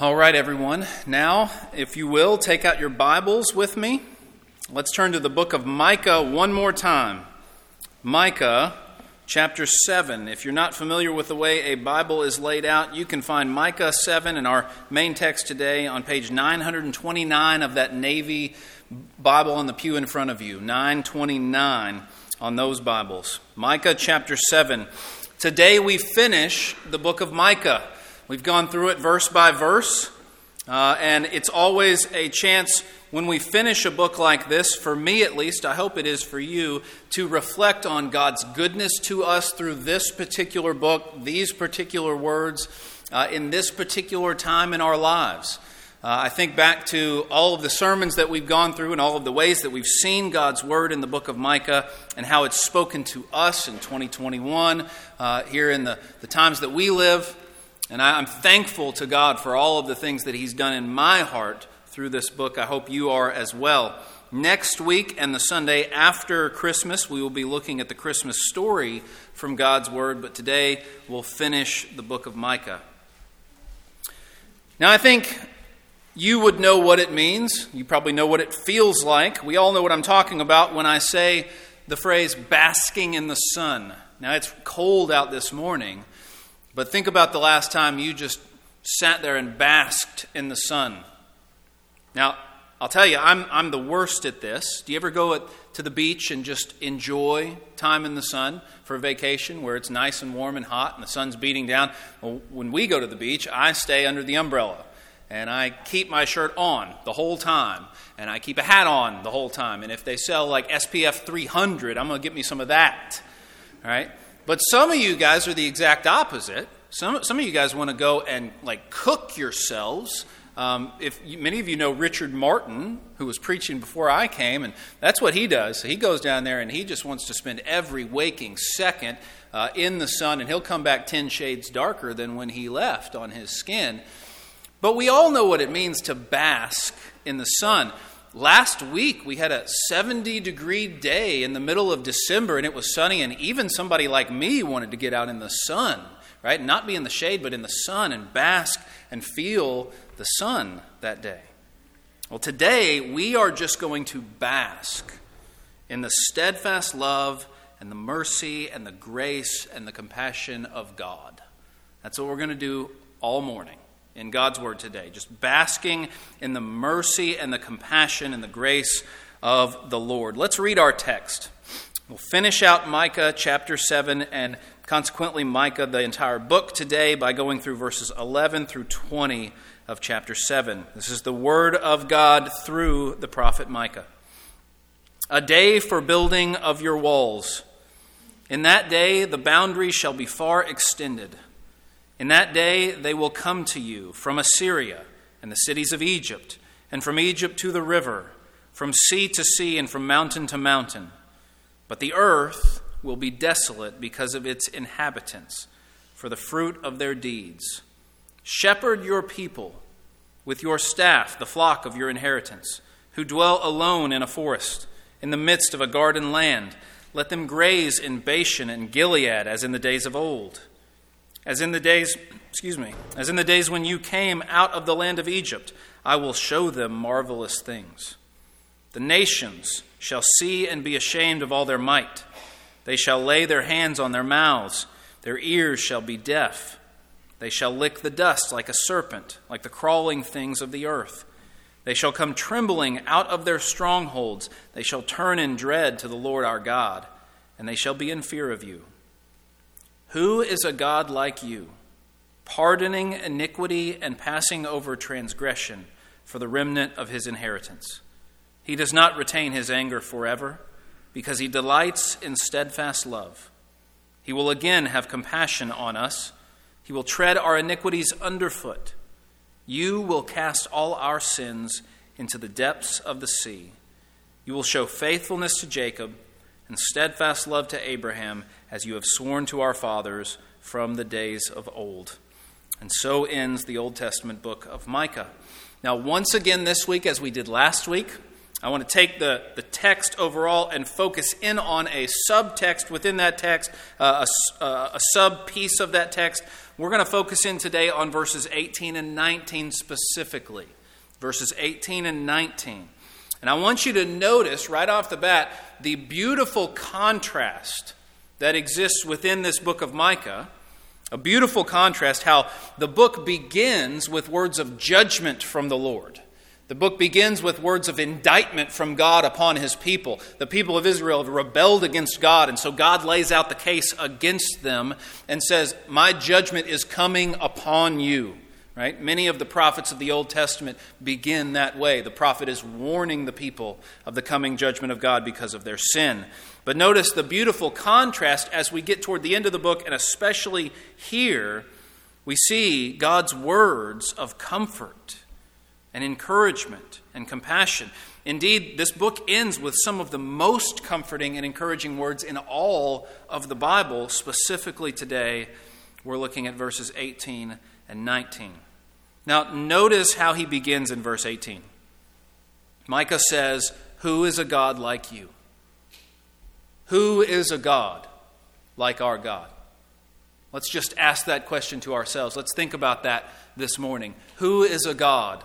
All right, everyone. Now, if you will, take out your Bibles with me. Let's turn to the book of Micah one more time. Micah chapter 7. If you're not familiar with the way a Bible is laid out, you can find Micah 7 in our main text today on page 929 of that Navy Bible on the pew in front of you. 929 on those Bibles. Micah chapter 7. Today we finish the book of Micah. We've gone through it verse by verse, uh, and it's always a chance when we finish a book like this, for me at least, I hope it is for you, to reflect on God's goodness to us through this particular book, these particular words, uh, in this particular time in our lives. Uh, I think back to all of the sermons that we've gone through and all of the ways that we've seen God's Word in the book of Micah and how it's spoken to us in 2021, uh, here in the, the times that we live. And I, am thankful to God for all of the things that He's done in my heart through this book. I hope you are as well. Next week and the Sunday after Christmas, we will be looking at the Christmas story from God's Word, but today we'll finish the book of Micah. Now, I think you would know what it means. You probably know what it feels like. We all know what I'm talking about when I say the phrase basking in the sun. Now, it's cold out this morning. But think about the last time you just sat there and basked in the sun. Now, I'll tell you, I'm, I'm the worst at this. Do you ever go at, to the beach and just enjoy time in the sun for a vacation where it's nice and warm and hot and the sun's beating down? Well, when we go to the beach, I stay under the umbrella and I keep my shirt on the whole time and I keep a hat on the whole time. And if they sell like SPF 300, I'm going to get me some of that. All right? But some of you guys are the exact opposite. Some, some of you guys want to go and like cook yourselves. Um, if many of you know Richard Martin, who was preaching before I came, and that's what he does. He goes down there and he just wants to spend every waking second uh, in the sun, and he'll come back ten shades darker than when he left on his skin. But we all know what it means to bask in the sun. Last week, we had a 70 degree day in the middle of December and it was sunny, and even somebody like me wanted to get out in the sun, right? Not be in the shade, but in the sun and bask and feel the sun that day. Well, today, we are just going to bask in the steadfast love and the mercy and the grace and the compassion of God. That's what we're going to do all morning in God's Word today, just basking in the mercy and the compassion and the grace of the Lord. Let's read our text. We'll finish out Micah chapter 7 and consequently Micah, the entire book today, by going through verses 11 through 20 of chapter 7. This is the Word of God through the prophet Micah. A day for building of your walls. In that day the boundaries shall be far extended. In that day they will come to you from Assyria and the cities of Egypt, and from Egypt to the river, from sea to sea, and from mountain to mountain. But the earth will be desolate because of its inhabitants, for the fruit of their deeds. Shepherd your people with your staff, the flock of your inheritance, who dwell alone in a forest, in the midst of a garden land. Let them graze in Bashan and Gilead as in the days of old as in the days, excuse me, as in the days when you came out of the land of Egypt, I will show them marvelous things. The nations shall see and be ashamed of all their might. They shall lay their hands on their mouths, their ears shall be deaf. They shall lick the dust like a serpent, like the crawling things of the earth. They shall come trembling out of their strongholds. They shall turn in dread to the Lord our God, and they shall be in fear of you. Who is a God like you, pardoning iniquity and passing over transgression for the remnant of his inheritance? He does not retain his anger forever, because he delights in steadfast love. He will again have compassion on us. He will tread our iniquities underfoot. You will cast all our sins into the depths of the sea. You will show faithfulness to Jacob and steadfast love to Abraham as you have sworn to our fathers from the days of old. And so ends the Old Testament book of Micah. Now, once again this week, as we did last week, I want to take the, the text overall and focus in on a subtext within that text, uh, a, uh, a sub piece of that text, We're going to focus in today on verses 18 and 19 specifically. Verses 18 and 19. And I want you to notice right off the bat the beautiful contrast that exists within this book of Micah. A beautiful contrast how the book begins with words of judgment from the Lord. The book begins with words of indictment from God upon his people. The people of Israel have rebelled against God, and so God lays out the case against them and says, My judgment is coming upon you. Right? Many of the prophets of the Old Testament begin that way. The prophet is warning the people of the coming judgment of God because of their sin. But notice the beautiful contrast as we get toward the end of the book, and especially here, we see God's words of comfort and encouragement and compassion. Indeed, this book ends with some of the most comforting and encouraging words in all of the Bible. Specifically today, we're looking at verses 18 and 19. Now, notice how he begins in verse 18. Micah says, Who is a God like you? Who is a God like our God? Let's just ask that question to ourselves. Let's think about that this morning. Who is a God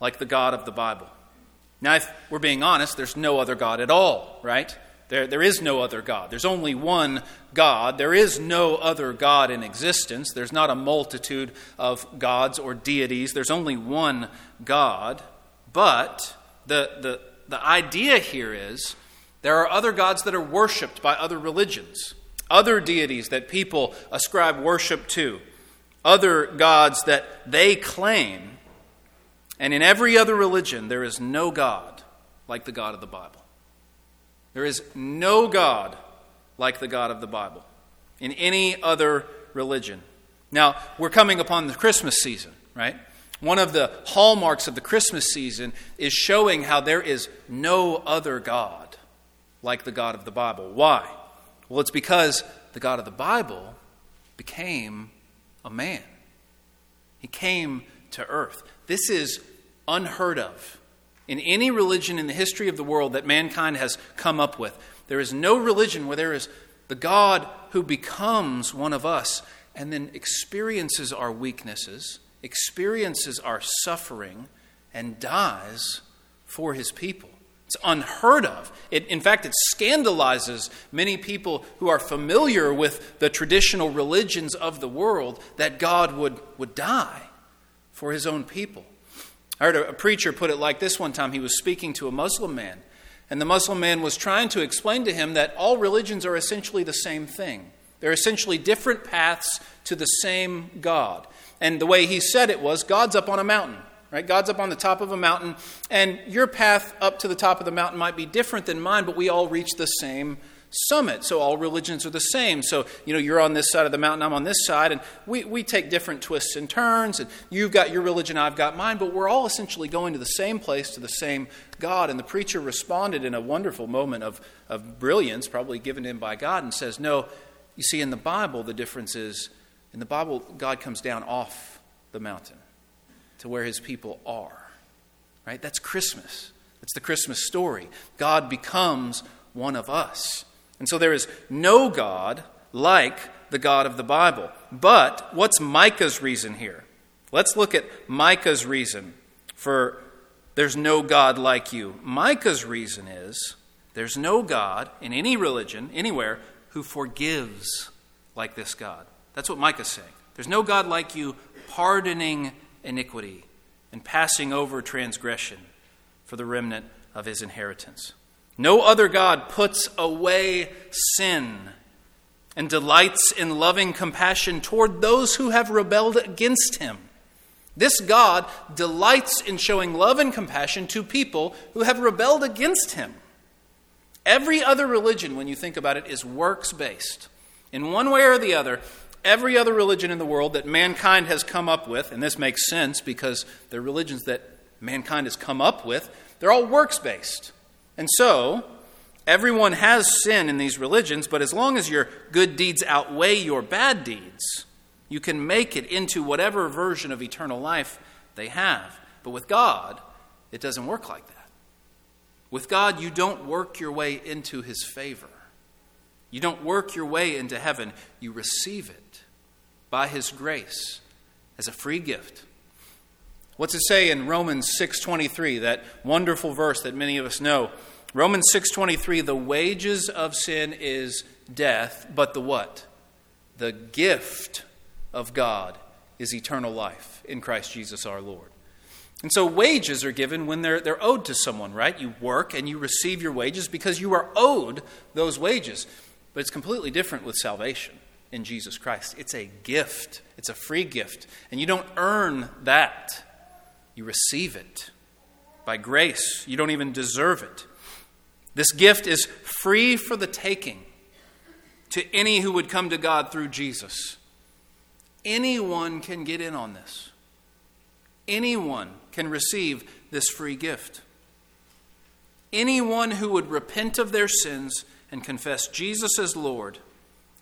like the God of the Bible. Now, if we're being honest, there's no other God at all, right? There, there is no other God. There's only one God. There is no other God in existence. There's not a multitude of gods or deities. There's only one God. But the, the, the idea here is there are other gods that are worshiped by other religions, other deities that people ascribe worship to, other gods that they claim and in every other religion, there is no God like the God of the Bible. There is no God like the God of the Bible in any other religion. Now, we're coming upon the Christmas season, right? One of the hallmarks of the Christmas season is showing how there is no other God like the God of the Bible. Why? Well, it's because the God of the Bible became a man. He came to earth. This is unheard of in any religion in the history of the world that mankind has come up with. There is no religion where there is the God who becomes one of us and then experiences our weaknesses, experiences our suffering, and dies for his people. It's unheard of. It, in fact, it scandalizes many people who are familiar with the traditional religions of the world that God would, would die for his own people. I heard a preacher put it like this one time. He was speaking to a Muslim man, and the Muslim man was trying to explain to him that all religions are essentially the same thing. They're essentially different paths to the same God. And the way he said it was God's up on a mountain, right? God's up on the top of a mountain, and your path up to the top of the mountain might be different than mine, but we all reach the same summit. So all religions are the same. So, you know, you're on this side of the mountain, I'm on this side, and we, we take different twists and turns, and you've got your religion, I've got mine, but we're all essentially going to the same place, to the same God. And the preacher responded in a wonderful moment of, of brilliance, probably given him by God, and says, No, you see, in the Bible, the difference is in the Bible, God comes down off the mountain to where his people are. Right? That's Christmas. That's the Christmas story. God becomes one of us. And so there is no God like the God of the Bible. But what's Micah's reason here? Let's look at Micah's reason for there's no God like you. Micah's reason is there's no God in any religion, anywhere, who forgives like this God. That's what Micah's saying. There's no God like you pardoning iniquity and passing over transgression for the remnant of his inheritance. No other God puts away sin and delights in loving compassion toward those who have rebelled against him. This God delights in showing love and compassion to people who have rebelled against him. Every other religion, when you think about it, is works based. In one way or the other, every other religion in the world that mankind has come up with, and this makes sense because they're religions that mankind has come up with, they're all works based. And so, everyone has sin in these religions, but as long as your good deeds outweigh your bad deeds, you can make it into whatever version of eternal life they have. But with God, it doesn't work like that. With God, you don't work your way into His favor. You don't work your way into heaven, you receive it by his grace as a free gift. What's it say in Romans 6:23, that wonderful verse that many of us know? Romans 6:23, the wages of sin is death, but the what? The gift of God is eternal life in Christ Jesus our Lord. And so wages are given when they're, they're owed to someone, right? You work and you receive your wages because you are owed those wages. But it's completely different with salvation in Jesus Christ. It's a gift, it's a free gift. And you don't earn that, you receive it by grace. You don't even deserve it. This gift is free for the taking to any who would come to God through Jesus. Anyone can get in on this. Anyone can receive this free gift. Anyone who would repent of their sins and confess Jesus as Lord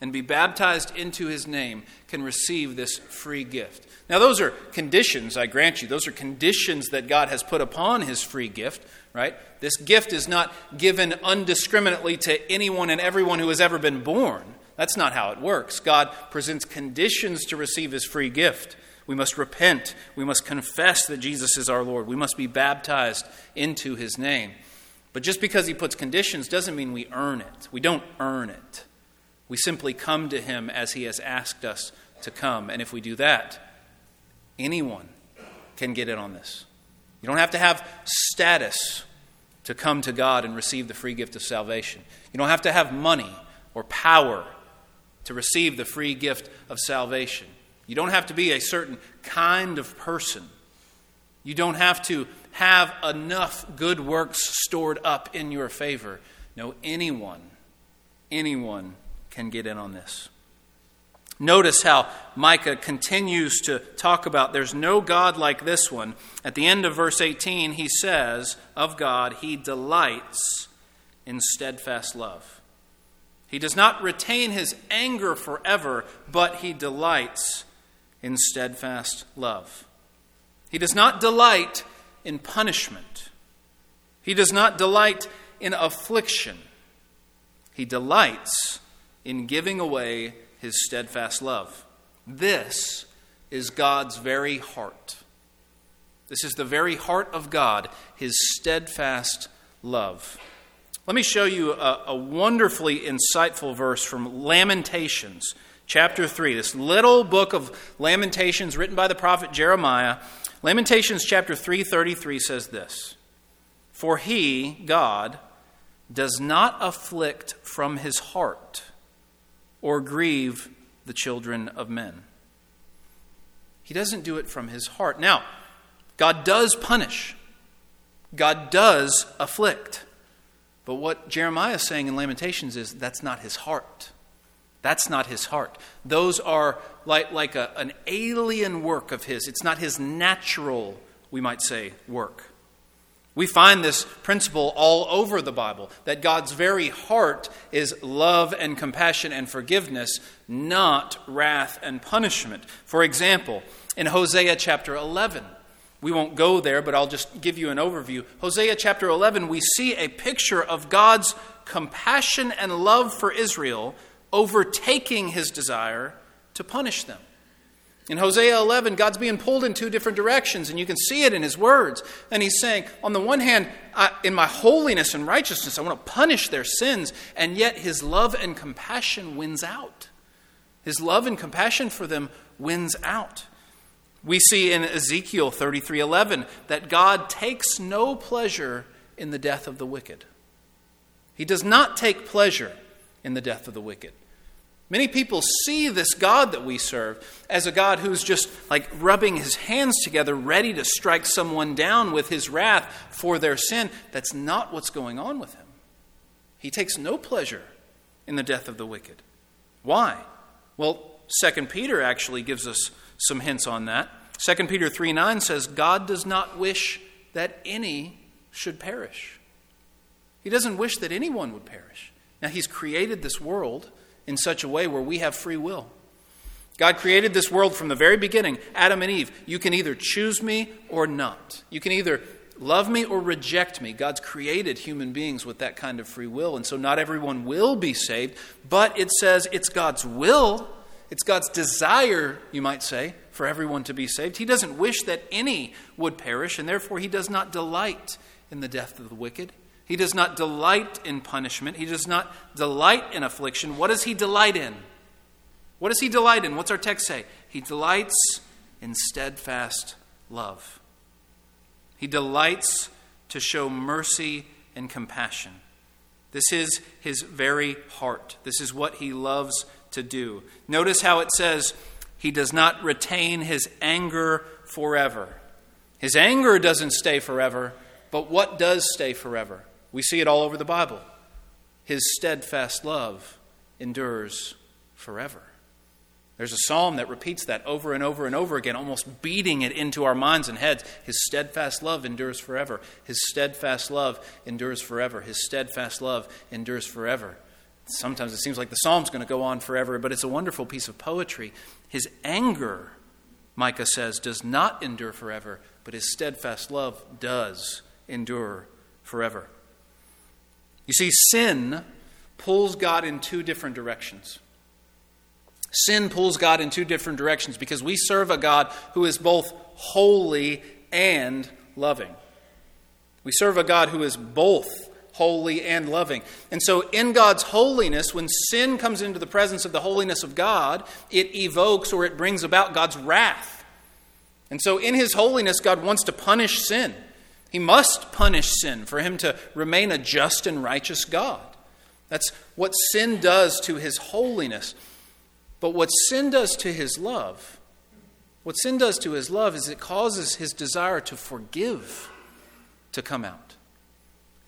and be baptized into his name can receive this free gift. Now, those are conditions, I grant you. Those are conditions that God has put upon his free gift, right? This gift is not given undiscriminately to anyone and everyone who has ever been born. That's not how it works. God presents conditions to receive his free gift. We must repent. We must confess that Jesus is our Lord. We must be baptized into his name. But just because he puts conditions doesn't mean we earn it. We don't earn it. We simply come to him as he has asked us to come. And if we do that, anyone can get in on this. You don't have to have status to come to God and receive the free gift of salvation. You don't have to have money or power to receive the free gift of salvation. You don't have to be a certain kind of person. You don't have to have enough good works stored up in your favor. No, anyone, anyone can get in on this. Notice how Micah continues to talk about there's no God like this one. At the end of verse 18, he says of God, He delights in steadfast love. He does not retain his anger forever, but he delights in steadfast love. He does not delight in punishment. He does not delight in affliction. He delights in giving away his steadfast love. This is God's very heart. This is the very heart of God, his steadfast love. Let me show you a, a, wonderfully insightful verse from Lamentations, chapter 3. This little book of Lamentations written by the prophet Jeremiah. Lamentations chapter 3:33 says this: For he, God, does not afflict from his heart or grieve the children of men. He doesn't do it from his heart. Now, God does punish. God does afflict. But what Jeremiah is saying in Lamentations is that's not his heart. That's not his heart. Those are like, like a, an alien work of his. It's not his natural, we might say, work. We find this principle all over the Bible that God's very heart is love and compassion and forgiveness, not wrath and punishment. For example, in Hosea chapter 11, we won't go there, but I'll just give you an overview. Hosea chapter 11, we see a picture of God's compassion and love for Israel overtaking his desire to punish them. In Hosea 11, God's being pulled in two different directions, and you can see it in his words. And he's saying, on the one hand, I, in my holiness and righteousness, I want to punish their sins, and yet his love and compassion wins out. His love and compassion for them wins out. We see in Ezekiel 33:11 that God takes no pleasure in the death of the wicked. He does not take pleasure in the death of the wicked. Many people see this God that we serve as a God who's just like rubbing his hands together, ready to strike someone down with his wrath for their sin. That's not what's going on with him. He takes no pleasure in the death of the wicked. Why? Well, 2 Peter actually gives us some hints on that. 2 Peter 3 9 says, God does not wish that any should perish. He doesn't wish that anyone would perish. Now, He's created this world in such a way where we have free will. God created this world from the very beginning, Adam and Eve. You can either choose me or not. You can either love me or reject me. God's created human beings with that kind of free will, and so not everyone will be saved, but it says it's God's will It's God's desire, you might say, for everyone to be saved. He doesn't wish that any would perish, and therefore he does not delight in the death of the wicked. He does not delight in punishment. He does not delight in affliction. What does he delight in? What does he delight in? What's our text say? He delights in steadfast love. He delights to show mercy and compassion. This is his very heart. This is what he loves to do. Notice how it says, He does not retain his anger forever. His anger doesn't stay forever, but what does stay forever? We see it all over the Bible. His steadfast love endures forever. There's a psalm that repeats that over and over and over again, almost beating it into our minds and heads. His steadfast love endures forever. His steadfast love endures forever. His steadfast love endures forever. Sometimes it seems like the psalm's going to go on forever, but it's a wonderful piece of poetry. His anger, Micah says, does not endure forever, but his steadfast love does endure forever. You see, sin pulls God in two different directions. Sin pulls God in two different directions because we serve a God who is both holy and loving. We serve a God who is both holy and loving. And so, in God's holiness, when sin comes into the presence of the holiness of God, it evokes or it brings about God's wrath. And so, in His holiness, God wants to punish sin. He must punish sin for Him to remain a just and righteous God. That's what sin does to His holiness. But what sin does to his love, what sin does to his love is it causes his desire to forgive to come out.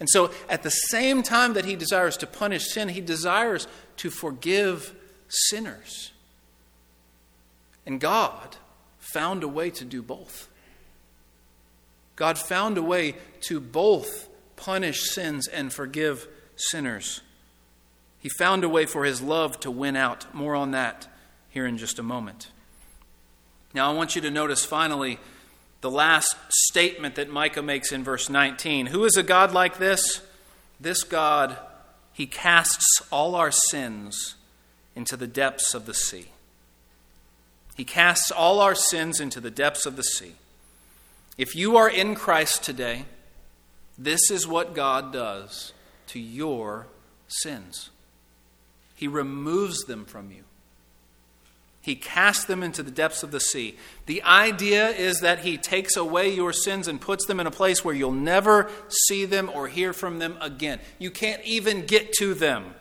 And so, at the same time that he desires to punish sin, he desires to forgive sinners. And God found a way to do both. God found a way to both punish sins and forgive sinners. He found a way for his love to win out. More on that here in just a moment. Now, I want you to notice finally the last statement that Micah makes in verse 19. Who is a God like this? This God, he casts all our sins into the depths of the sea. He casts all our sins into the depths of the sea. If you are in Christ today, this is what God does to your sins. He removes them from you. He casts them into the depths of the sea. The idea is that He takes away your sins and puts them in a place where you'll never see them or hear from them again. You can't even get to them.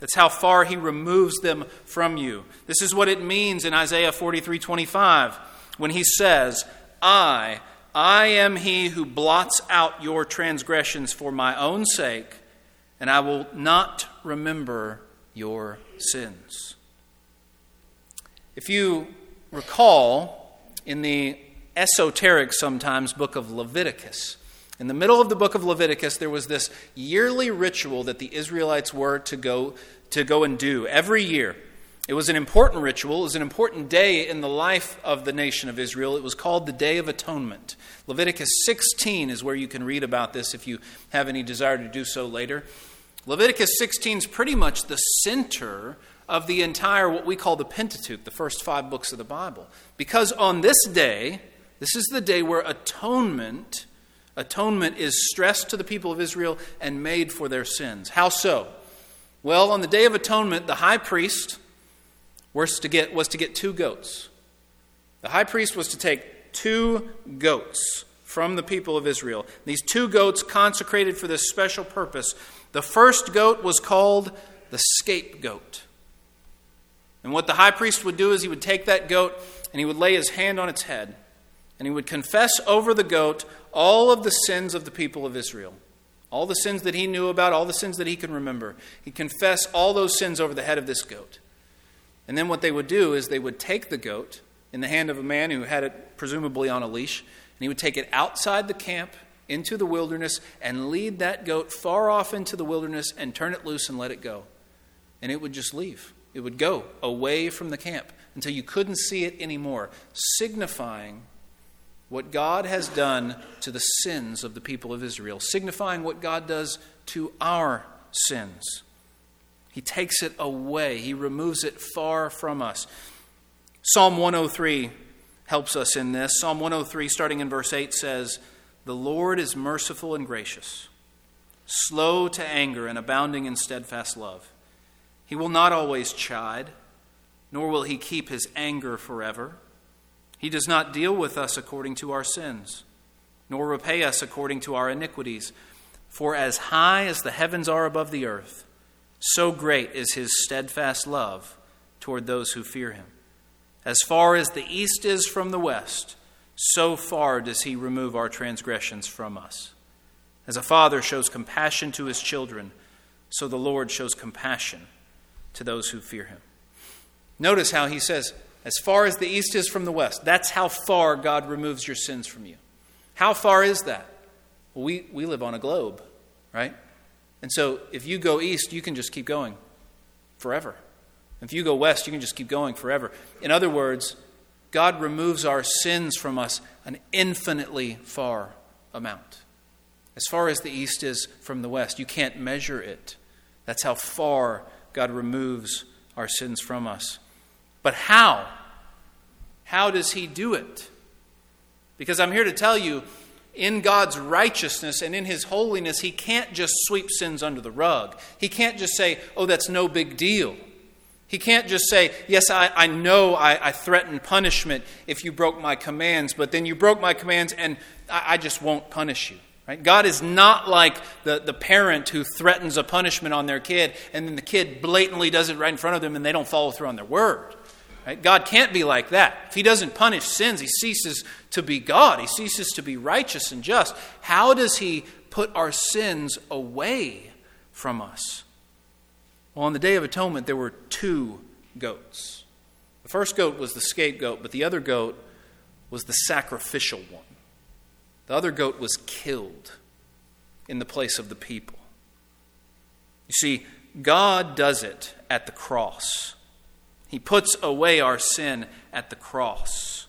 That's how far He removes them from you. This is what it means in Isaiah 43 25 when He says, I, I am He who blots out your transgressions for my own sake, and I will not remember your sins. If you recall, in the esoteric sometimes book of Leviticus, in the middle of the book of Leviticus, there was this yearly ritual that the Israelites were to go, to go and do every year. It was an important ritual. It was an important day in the life of the nation of Israel. It was called the Day of Atonement. Leviticus 16 is where you can read about this if you have any desire to do so later. Leviticus 16 is pretty much the center of the entire, what we call the Pentateuch, the first five books of the Bible. Because on this day, this is the day where atonement, atonement is stressed to the people of Israel and made for their sins. How so? Well, on the day of atonement, the high priest was to get, was to get two goats. The high priest was to take two goats from the people of Israel. These two goats consecrated for this special purpose the first goat was called the scapegoat. And what the high priest would do is he would take that goat and he would lay his hand on its head and he would confess over the goat all of the sins of the people of Israel. All the sins that he knew about, all the sins that he can remember. He'd confess all those sins over the head of this goat. And then what they would do is they would take the goat in the hand of a man who had it presumably on a leash, and he would take it outside the camp into the wilderness and lead that goat far off into the wilderness and turn it loose and let it go. And it would just leave. It would go away from the camp until you couldn't see it anymore, signifying what God has done to the sins of the people of Israel, signifying what God does to our sins. He takes it away, He removes it far from us. Psalm 103 helps us in this. Psalm 103, starting in verse 8, says, The Lord is merciful and gracious, slow to anger and abounding in steadfast love. He will not always chide, nor will he keep his anger forever. He does not deal with us according to our sins, nor repay us according to our iniquities. For as high as the heavens are above the earth, so great is his steadfast love toward those who fear him. As far as the east is from the west, so far does he remove our transgressions from us. As a father shows compassion to his children, so the Lord shows compassion to those who fear him. Notice how he says, as far as the east is from the west. That's how far God removes your sins from you. How far is that? Well, we, we live on a globe, right? And so if you go east, you can just keep going forever. If you go west, you can just keep going forever. In other words, God removes our sins from us an infinitely far amount. As far as the east is from the west, you can't measure it. That's how far God removes our sins from us. But how? How does He do it? Because I'm here to tell you, in God's righteousness and in His holiness, He can't just sweep sins under the rug. He can't just say, oh, that's no big deal. He can't just say, Yes, I, I know I, I threaten punishment if you broke my commands, but then you broke my commands and I, I just won't punish you. Right? God is not like the, the parent who threatens a punishment on their kid and then the kid blatantly does it right in front of them and they don't follow through on their word. Right? God can't be like that. If He doesn't punish sins, He ceases to be God. He ceases to be righteous and just. How does He put our sins away from us? Well, on the Day of Atonement, there were two goats. The first goat was the scapegoat, but the other goat was the sacrificial one. The other goat was killed in the place of the people. You see, God does it at the cross. He puts away our sin at the cross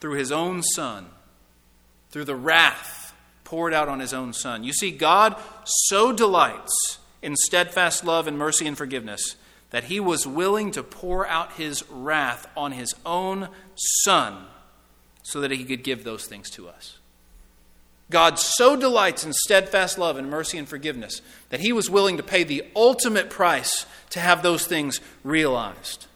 through his own Son, through the wrath poured out on his own Son. You see, God so delights in steadfast love and mercy and forgiveness that he was willing to pour out his wrath on his own Son so that he could give those things to us. God so delights in steadfast love and mercy and forgiveness that he was willing to pay the ultimate price to have those things realized.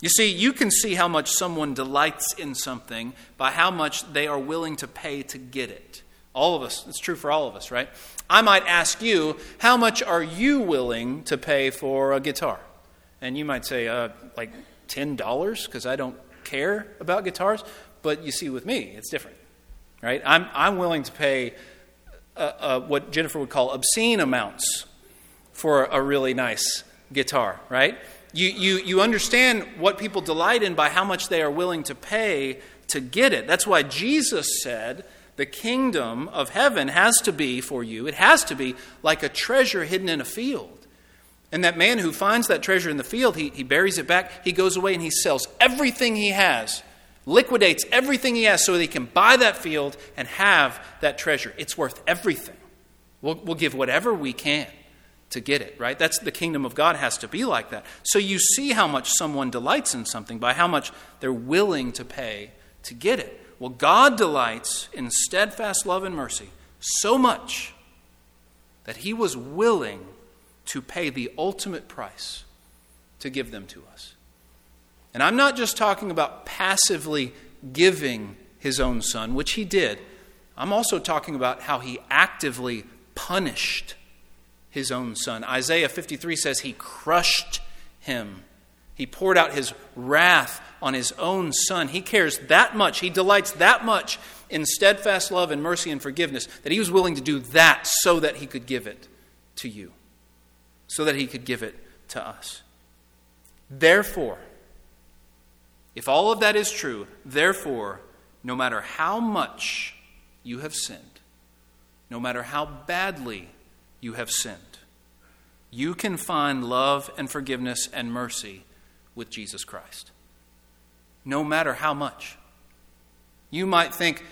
You see, you can see how much someone delights in something by how much they are willing to pay to get it. All of us, it's true for all of us, right? I might ask you, how much are you willing to pay for a guitar? And you might say, uh, like $10, because I don't care about guitars. But you see, with me, it's different right? I'm, I'm willing to pay uh, uh, what Jennifer would call obscene amounts for a really nice guitar, right? You, you, you understand what people delight in by how much they are willing to pay to get it. That's why Jesus said the kingdom of heaven has to be for you, it has to be like a treasure hidden in a field. And that man who finds that treasure in the field, he, he buries it back, he goes away and he sells everything he has liquidates everything he has so that he can buy that field and have that treasure. It's worth everything. We'll, we'll give whatever we can to get it, right? That's the kingdom of God has to be like that. So you see how much someone delights in something by how much they're willing to pay to get it. Well, God delights in steadfast love and mercy so much that he was willing to pay the ultimate price to give them to us. And I'm not just talking about passively giving his own son, which he did. I'm also talking about how he actively punished his own son. Isaiah 53 says he crushed him. He poured out his wrath on his own son. He cares that much, he delights that much in steadfast love and mercy and forgiveness that he was willing to do that so that he could give it to you, so that he could give it to us. Therefore, if all of that is true, therefore, no matter how much you have sinned, no matter how badly you have sinned, you can find love and forgiveness and mercy with Jesus Christ. No matter how much. You might think,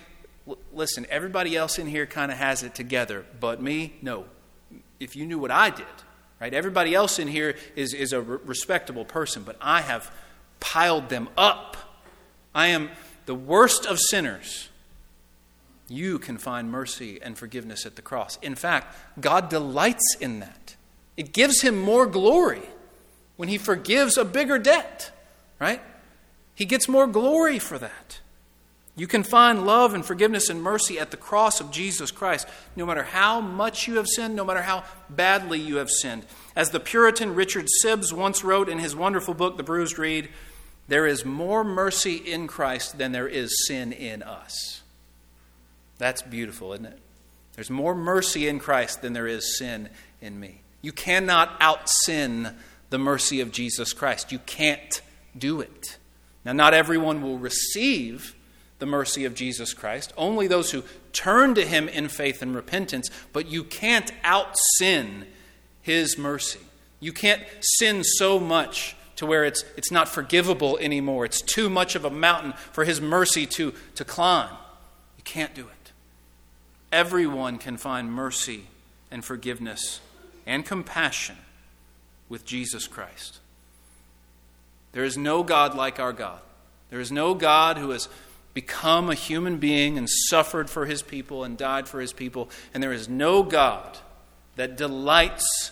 listen, everybody else in here kind of has it together, but me, no. If you knew what I did, right? Everybody else in here is, is a respectable person, but I have piled them up. I am the worst of sinners. You can find mercy and forgiveness at the cross. In fact, God delights in that. It gives him more glory when he forgives a bigger debt, right? He gets more glory for that. You can find love and forgiveness and mercy at the cross of Jesus Christ, no matter how much you have sinned, no matter how badly you have sinned. As the Puritan Richard Sibbes once wrote in his wonderful book, The Bruised Reed, there is more mercy in Christ than there is sin in us. That's beautiful, isn't it? There's more mercy in Christ than there is sin in me. You cannot out sin the mercy of Jesus Christ. You can't do it. Now, not everyone will receive the mercy of Jesus Christ, only those who turn to Him in faith and repentance, but you can't out sin His mercy. You can't sin so much to where it's, it's not forgivable anymore. It's too much of a mountain for His mercy to, to climb. You can't do it. Everyone can find mercy and forgiveness and compassion with Jesus Christ. There is no God like our God. There is no God who has become a human being and suffered for his people and died for his people. And there is no God that delights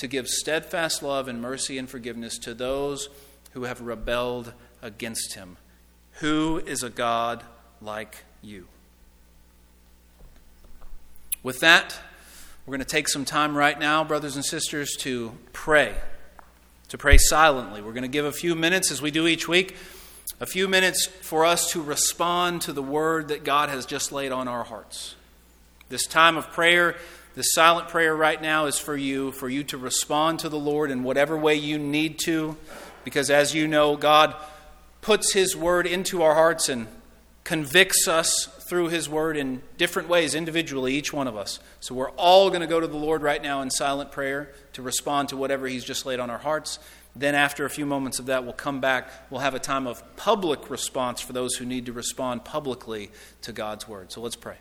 to give steadfast love and mercy and forgiveness to those who have rebelled against him. Who is a God like you? With that, we're going to take some time right now, brothers and sisters, to pray, to pray silently. We're going to give a few minutes, as we do each week, a few minutes for us to respond to the word that God has just laid on our hearts. This time of prayer, this silent prayer right now is for you, for you to respond to the Lord in whatever way you need to, because as you know, God puts His word into our hearts and convicts us through His Word in different ways, individually, each one of us. So we're all going to go to the Lord right now in silent prayer to respond to whatever He's just laid on our hearts. Then, after a few moments of that, we'll come back. We'll have a time of public response for those who need to respond publicly to God's Word. So let's pray.